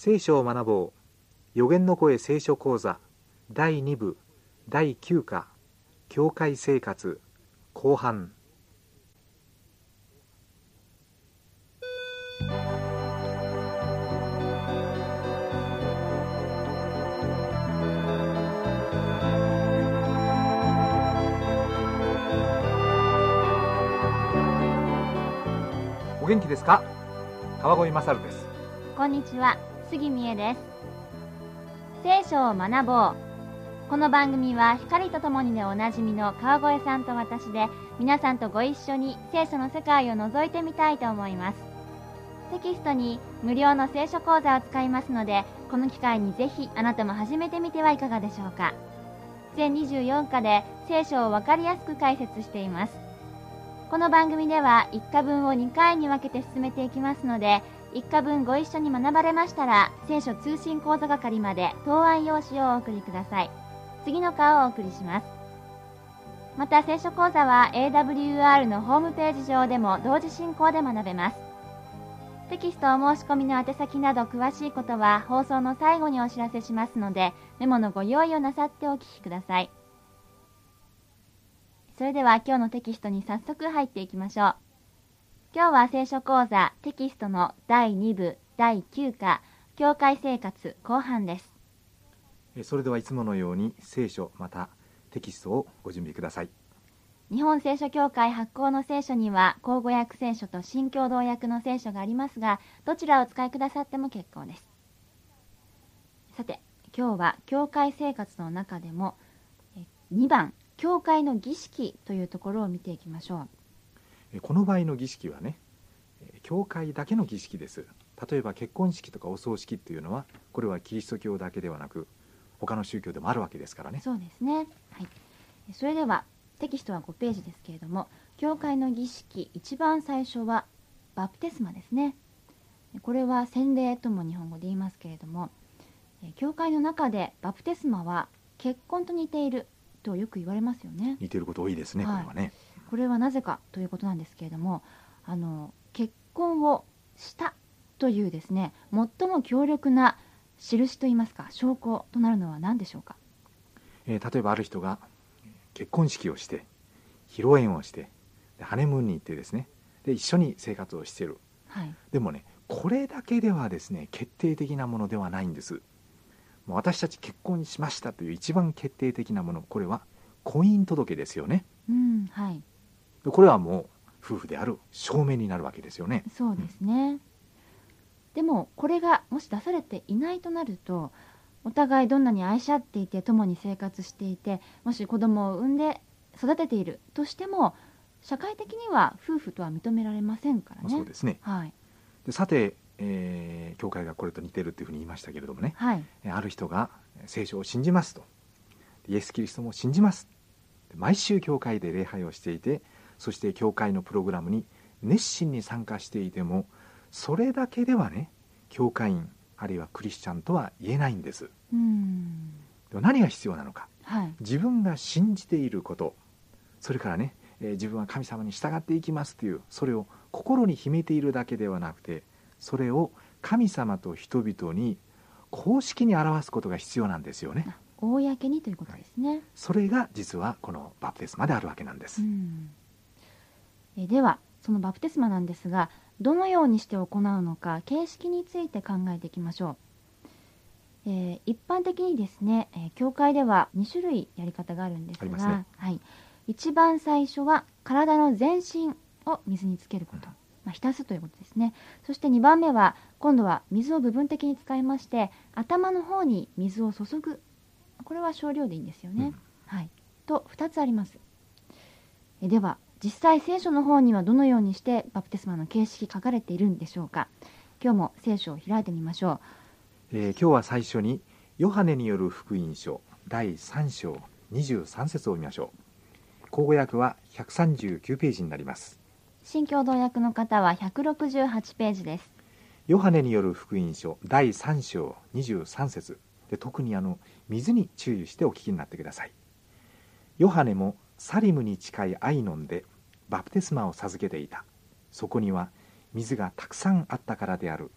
聖書を学ぼう。予言の声聖書講座。第2部。第9課。教会生活。後半。お元気ですか？川越勝です。こんにちは。杉美恵です。聖書を学ぼう。この番組は光とともにでおなじみの川越さんと私で皆さんとご一緒に聖書の世界を覗いてみたいと思います。テキストに無料の聖書講座を使いますのでこの機会にぜひあなたも始めてみてはいかがでしょうか。全24課で聖書をわかりやすく解説しています。この番組では1課分を2回に分けて進めていきますので1課分ご一緒に学ばれましたら聖書通信講座係まで答案用紙をお送りください。次の課をお送りします。また聖書講座は AWR のホームページ上でも同時進行で学べます。テキストお申し込みの宛先など詳しいことは放送の最後にお知らせしますのでメモのご用意をなさってお聞きください。それでは今日のテキストに早速入っていきましょう。今日は聖書講座テキストの第2部第9課教会生活後半です。それではいつものように聖書またテキストをご準備ください。日本聖書協会発行の聖書には口語訳聖書と新共同訳の聖書がありますがどちらをお使いくださっても結構ですさて今日は教会生活の中でも2番教会の儀式というところを見ていきましょうこの場合の儀式はね教会だけの儀式です。例えば結婚式とかお葬式っていうのはこれはキリスト教だけではなく他の宗教でもあるわけですからね。そうですね。はい。それではテキストは5ページですけれども教会の儀式一番最初はバプテスマですね。これは洗礼とも日本語で言いますけれども教会の中でバプテスマは結婚と似ているとよく言われますよね。似てること多いですね、はい、これはねこれはなぜかということなんですけれどもあの結婚をしたというですね最も強力な印といいますか証拠となるのは何でしょうか、えー、例えばある人が結婚式をして披露宴をしてハネムーンに行ってですねで一緒に生活をしている、はい、でもねこれだけではですね決定的なものではないんです。私たち結婚しましたという一番決定的なものこれは婚姻届ですよね、うんはい、これはもう夫婦である証明になるわけですよね。そうですね、うん、でもこれがもし出されていないとなるとお互いどんなに愛し合っていて共に生活していてもし子供を産んで育てているとしても社会的には夫婦とは認められませんからね。そうですね、はい、でさてえー、教会がこれと似てるっていうふうに言いましたけれどもね、はい、ある人が聖書を信じますと。イエス・キリストも信じます。毎週教会で礼拝をしていてそして教会のプログラムに熱心に参加していてもそれだけではね教会員あるいはクリスチャンとは言えないんです。では何が必要なのか、はい、自分が信じていること。それからね、えー、自分は神様に従っていきますというそれを心に秘めているだけではなくてそれを神様と人々に公式に表すことが必要なんですよね。公にということですね、はい、それが実はこのバプテスマであるわけなんです。えではそのバプテスマなんですがどのようにして行うのか形式について考えていきましょう。えー、一般的にですね、えー、教会では2種類やり方があるんですが、ね、はい、一番最初は体の全身を水につけること、まあ、浸すということですね。そして2番目は今度は水を部分的に使いまして頭の方に水を注ぐ。これは少量でいいんですよね、うん、はい。と2つあります。えでは実際聖書の方にはどのようにしてバプテスマの形式書かれているんでしょうか？今日も聖書を開いてみましょう、えー、今日は最初にヨハネによる福音書第3章23節を見ましょう。口語訳は139ページになります。新共同訳の方は168ページです。ヨハネによる福音書第3章23節。で特にあの水に注意してお聞きになってください。ヨハネもサリムに近いアイノンでバプテスマを授けていた。そこには水がたくさんあったからである。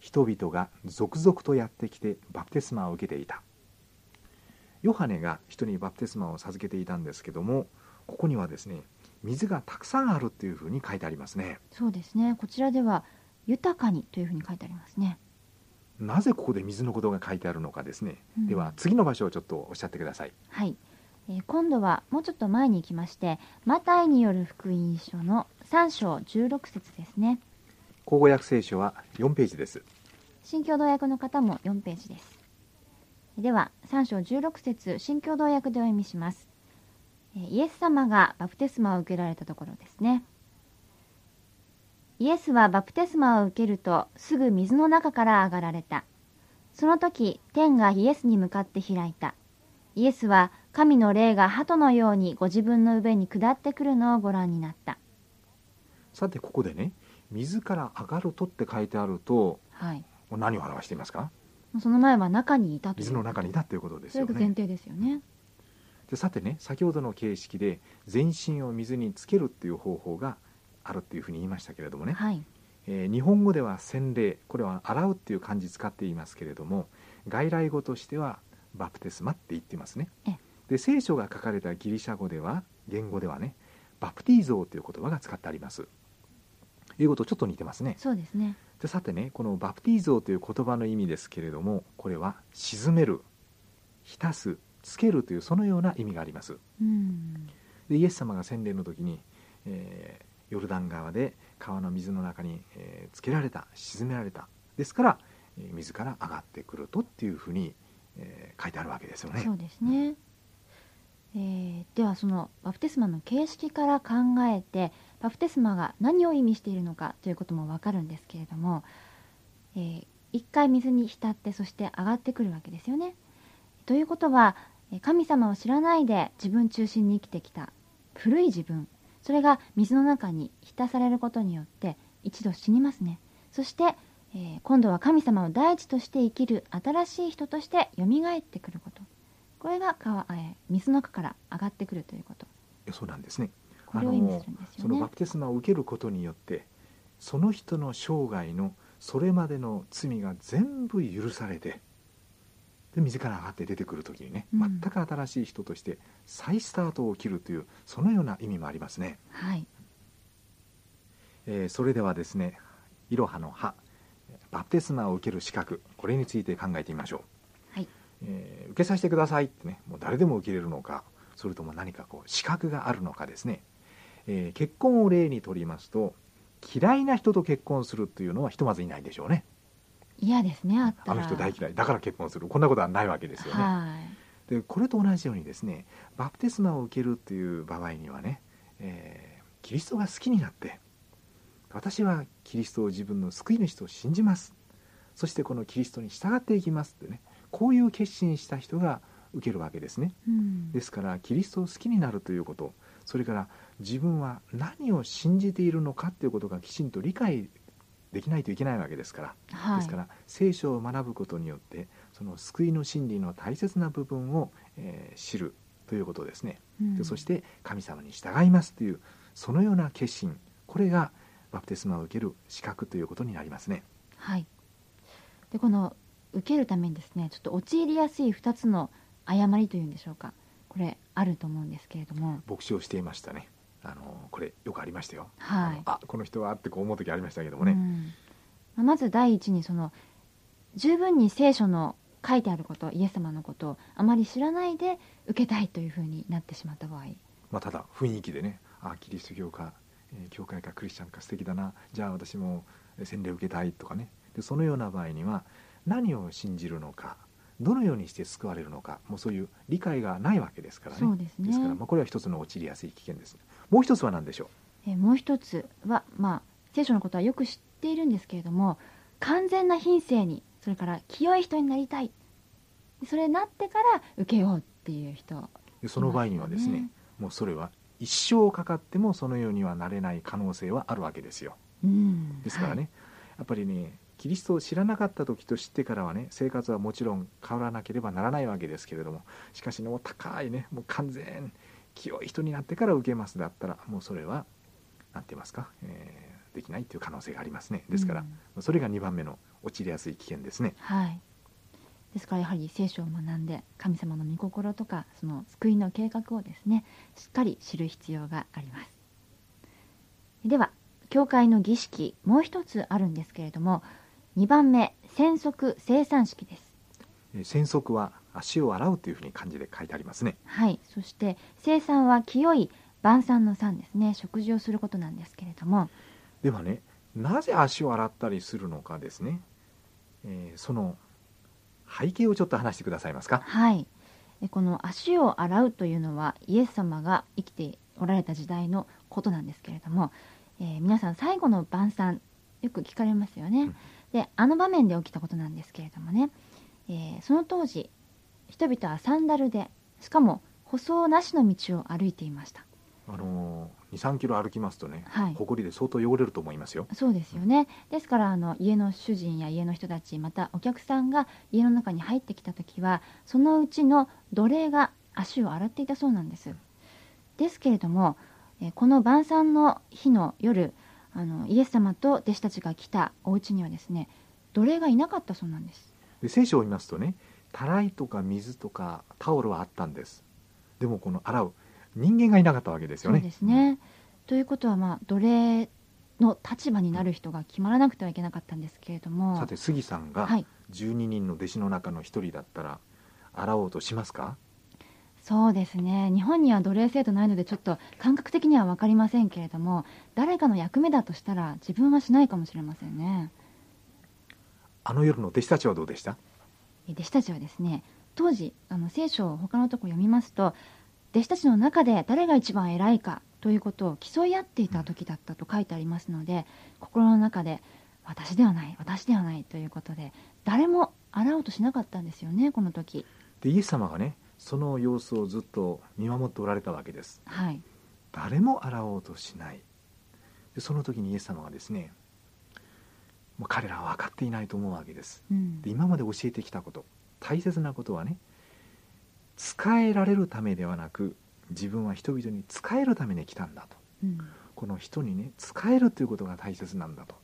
人々が続々とやってきてバプテスマを受けていた。ヨハネが人にバプテスマを授けていたんですけどもここにはですね水がたくさんあるっていうふうに書いてありますね。そうですね。こちらでは豊かにというふうに書いてありますね。なぜここで水のことが書いてあるのかですね、うん、では次の場所をちょっとおっしゃってください。はい、えー、今度はもうちょっと前に行きましてマタイによる福音書の3章16節ですね。口語訳聖書は4ページです。新共同訳の方も4ページです。では3章16節新共同訳でお読みします。イエス様がバプテスマを受けられたところですね。イエスはバプテスマを受けるとすぐ水の中から上がられた。その時、天がイエスに向かって開いた。イエスは神の霊が鳩のようにご自分の上に下ってくるのをご覧になった。さてここでね、水から上がるとって書いてあると、はい、何を表していますか？その前は中にいた水の中にいたということですよね。前提ですよね。でさてね先ほどの形式で全身を水につけるっていう方法があるっていうふうに言いましたけれどもね、はい、えー、日本語では洗礼これは洗うっていう漢字使っていますけれども外来語としてはバプテスマって言ってますね。で聖書が書かれたギリシャ語では言語ではねバプティーゾーという言葉が使ってあります。英語とちょっと似てますね。そうですね。でさてねこのバプティーゾーという言葉の意味ですけれどもこれは沈める浸すつけるというそのような意味があります。でイエス様が洗礼の時に、えー、ヨルダン川で川の水の中に、えー、つけられた沈められた。ですから、えー、水から上がってくるとっていうふうに、えー、書いてあるわけですよね。そうですね、えー、ではそのバプテスマの形式から考えてバプテスマが何を意味しているのかということもわかるんですけれども、えー、一回水に浸ってそして上がってくるわけですよね。ということは神様を知らないで自分中心に生きてきた古い自分それが水の中に浸されることによって一度死にますねそして、えー、今度は神様を第一として生きる新しい人としてよみがえってくること。これが川、えー、水の中から上がってくるということ。そうなんですね。これを意味するんですよね。そのバプテスマを受けることによってその人の生涯のそれまでの罪が全部許されてで自ら上がって出てくる時にね、うん、全く新しい人として再スタートを切るというそのような意味もありますね。はい。えー、それではですね「いろはの葉」バプテスマを受ける資格これについて考えてみましょう。はい。えー、受けさせてください。ってねもう誰でも受けれるのかそれとも何かこう資格があるのかですね、えー、結婚を例にとりますと嫌いな人と結婚するというのはひとまずいないでしょうね。嫌ですねああの人大嫌い。だから結婚する。こんなことはないわけですよね。はい、でこれと同じようにですねバプテスマを受けるっていう場合にはね、えー、キリストが好きになって私はキリストを自分の救い主と信じます。そしてこのキリストに従っていきますってねこういう決心した人が受けるわけですね、うん、ですからキリストを好きになるということそれから自分は何を信じているのかということがきちんと理解できないといけないわけですから、はい、ですから聖書を学ぶことによってその救いの真理の大切な部分を、えー、知るということですね、うん、でそして神様に従いますというそのような決心。これがバプテスマを受ける資格ということになりますね。はい。でこの受けるためにですねちょっと陥りやすい2つの誤りというんでしょうか。これあると思うんですけれども。牧師をしていましたね。あのこれよくありましたよ。はい、あこの人はってこう思う時ありましたけどもね。うん、まず第一にその十分に聖書の書いてあることイエス様のことをあまり知らないで受けたいというふうになってしまった場合、まあ、ただ雰囲気でねあキリスト教か、えー、教会かクリスチャンか素敵だな。じゃあ私も洗礼を受けたいとかね。でそのような場合には何を信じるのかどのようにして救われるのかもうそういう理解がないわけですからね。ですね。ですから、まあ、これは一つの陥りやすい危険です、もう一つは何でしょう、えもう一つは、まあ、聖書のことはよく知っているんですけれども完全な品性にそれから清い人になりたい。それになってから受けようっていう人、でその場合にはですね。もうそれは一生かかってもそのようにはなれない可能性はあるわけですよ、うん、ですからね、はい、やっぱりねキリストを知らなかった時と知ってからはね生活はもちろん変わらなければならないわけですけれどもしかしもう高いねもう完全清い人になってから受けますだったらもうそれは何て言いますか、えできないという可能性がありますね。ですから、うん、それが2番目の陥りやすい危険ですね。はいですからやはり聖書を学んで神様の御心とかその救いの計画をですねしっかり知る必要があります。では教会の儀式もう一つあるんですけれども2番目洗足生産式です。洗足は足を洗うというふうに漢字で書いてありますね。はいそして生産は清い晩餐の餐ですね。食事をすることなんですけれども。ではねなぜ足を洗ったりするのかですね、えー、その背景をちょっと話してくださいますか？はい。この足を洗うというのはイエス様が生きておられた時代のことなんですけれども、えー、皆さん最後の晩餐よく聞かれますよね、うん、であの場面で起きたことなんですけれどもね、えー、その当時人々はサンダルでしかも舗装なしの道を歩いていました。あの23キロ歩きますとね、はい、埃で相当汚れると思いますよ。そうですよね、ですからあの家の主人や家の人たちまたお客さんが家の中に入ってきた時はそのうちの奴隷が足を洗っていたそうなんです。ですけれどもこの晩餐の日の夜あのイエス様と弟子たちが来たお家にはですね奴隷がいなかったそうなんです。で聖書を見ますとねたらいとか水とかタオルはあったんです。でもこの洗う人間がいなかったわけですよね。そうですね、ということは、まあ、奴隷の立場になる人が決まらなくてはいけなかったんですけれども。さて杉さんが12人の弟子の中の1人だったら洗おうとしますか？そうですね。日本には奴隷制度ないのでちょっと感覚的には分かりませんけれども誰かの役目だとしたら自分はしないかもしれませんね。あの夜の弟子たちはどうでした？弟子たちはですね当時あの聖書を他のところ読みますと弟子たちの中で誰が一番偉いかということを競い合っていた時だったと書いてありますので心の中で私ではない私ではないということで誰も洗おうとしなかったんですよねこの時。でイエス様がねその様子をずっと見守っておられたわけです、はい、誰も洗おうとしない。でその時にイエス様がですねもう彼らは分かっていないと思うわけです、うん、で今まで教えてきたこと大切なことはね使えられるためではなく自分は人々に使えるために来たんだと、うん、この人にね使えるということが大切なんだと。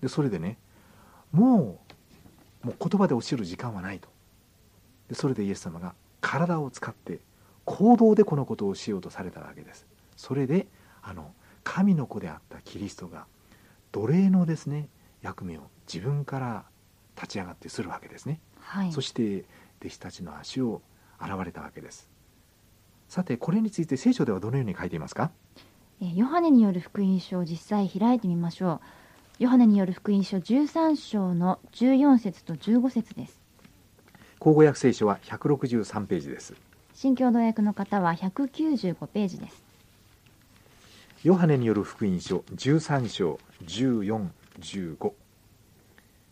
でそれでねもうもう言葉で教える時間はないと。でそれでイエス様が体を使って行動でこのことをしようとされたわけです。それであの神の子であったキリストが奴隷のですね役目を自分から立ち上がってするわけですね、はい、そして弟子たちの足を現れたわけです。さてこれについて聖書ではどのように書いていますか？ヨハネによる福音書を実際開いてみましょう。ヨハネによる福音書13章の14節と15節です。口語訳聖書は163ページです。新共同訳の方は195ページです。ヨハネによる福音書13章1415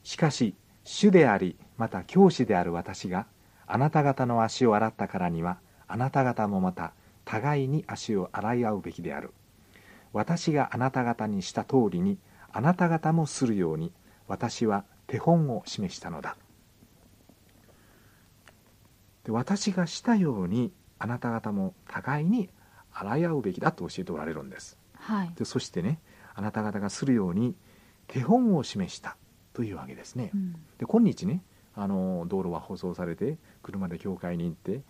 しかし主でありまた教師である私があなた方の足を洗ったからにはあなた方もまた互いに足を洗い合うべきである。私があなた方にした通りにあなた方もするように私は手本を示したのだ。で私がしたようにあなた方も互いに洗い合うべきだと教えておられるんです、はい、でそしてねあなた方がするように手本を示したというわけですね、うん、で今日ねあの道路は舗装されて車で教会に行って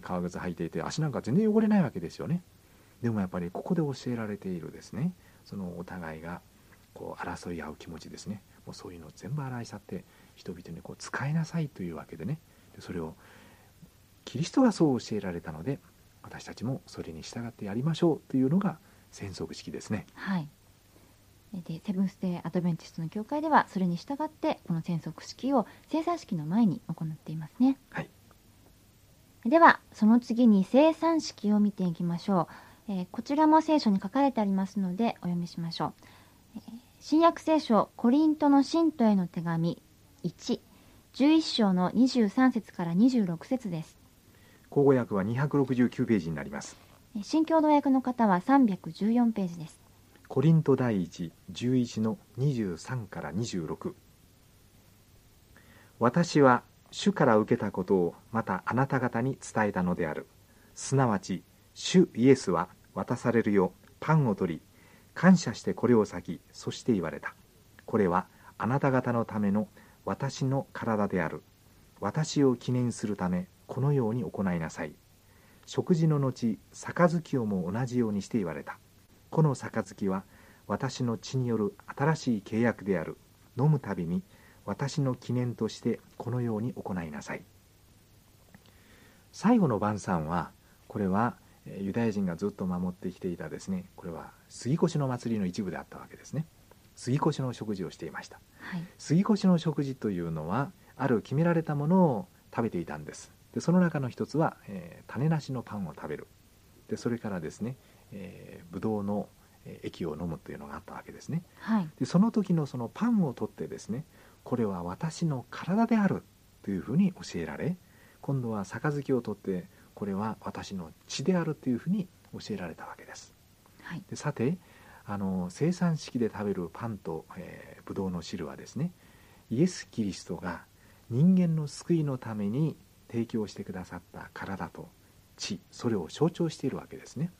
革靴履いていて足なんか全然汚れないわけですよね。でもやっぱりここで教えられているですね。そのお互いがこう争い合う気持ちですね。もうそういうのを全部洗い去って人々にこう使いなさいというわけでね。でそれをキリストがそう教えられたので私たちもそれに従ってやりましょうというのが戦争式ですね。はい。でセブンス・デー・アドベンチストの教会ではそれに従ってこの戦足式を生産式の前に行っていますね、はい、ではその次に生産式を見ていきましょう、えー、こちらも聖書に書かれてありますのでお読みしましょう、えー、新約聖書コリントの信徒への手紙111章の23節から26節です。口語訳は269ページになります。新共同訳の方は314ページですコリント第一11の23から26私は主から受けたことをまたあなた方に伝えたのである。すなわち主イエスは渡されるよパンを取り感謝してこれを裂きそして言われた。これはあなた方のための私の体である。私を記念するためこのように行いなさい。食事の後杯をも同じようにして言われた。この杯は私の血による新しい契約である。飲むたびに私の記念としてこのように行いなさい。最後の晩餐はこれはユダヤ人がずっと守ってきていたですね。これは杉越の祭りの一部であったわけですね。杉越の食事をしていました、はい、杉越の食事というのはある決められたものを食べていたんです。でその中の一つは、えー、種なしのパンを食べる。でそれからですね、えー、ブドウの液を飲むというのがあったわけですね、はい、でその時のそのパンを取ってですねこれは私の体であるというふうに教えられ今度は杯を取ってこれは私の血であるというふうに教えられたわけです、はい、でさてあの生産式で食べるパンと、えー、ブドウの汁はですねイエス・キリストが人間の救いのために提供してくださった体と血それを象徴しているわけですね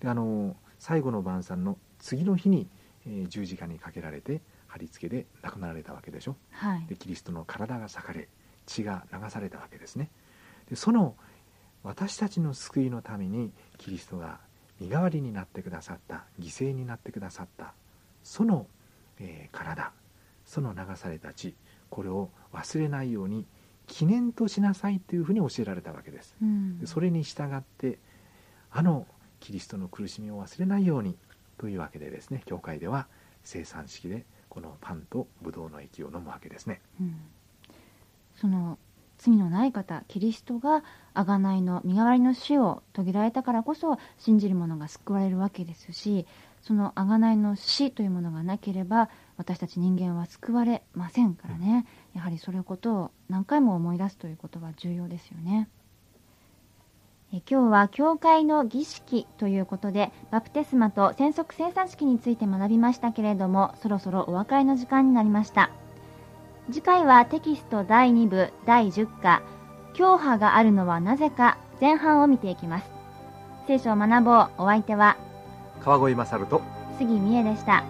であの最後の晩餐の次の日に、えー、十字架にかけられて貼り付けで亡くなられたわけでしょ、はい、でキリストの体が裂かれ血が流されたわけですね。でその私たちの救いのためにキリストが身代わりになってくださった犠牲になってくださったその、えー、体その流された血これを忘れないように記念としなさいというふうに教えられたわけです、うん、それに従ってあのキリストの苦しみを忘れないようにというわけでですね教会では生産式でこのパンとブドウの液を飲むわけですね、うん、その罪のない方キリストが贖いの身代わりの死を遂げられたからこそ信じる者が救われるわけですしその贖いの死というものがなければ私たち人間は救われませんからね、うん、やはりそれをことを何回も思い出すということは重要ですよね。え今日は教会の儀式ということでバプテスマと戦則生産式について学びましたけれどもそろそろお別れの時間になりました。次回はテキスト第2部第10課教派があるのはなぜか前半を見ていきます。聖書を学ぼう。お相手は川越勝と杉美恵でした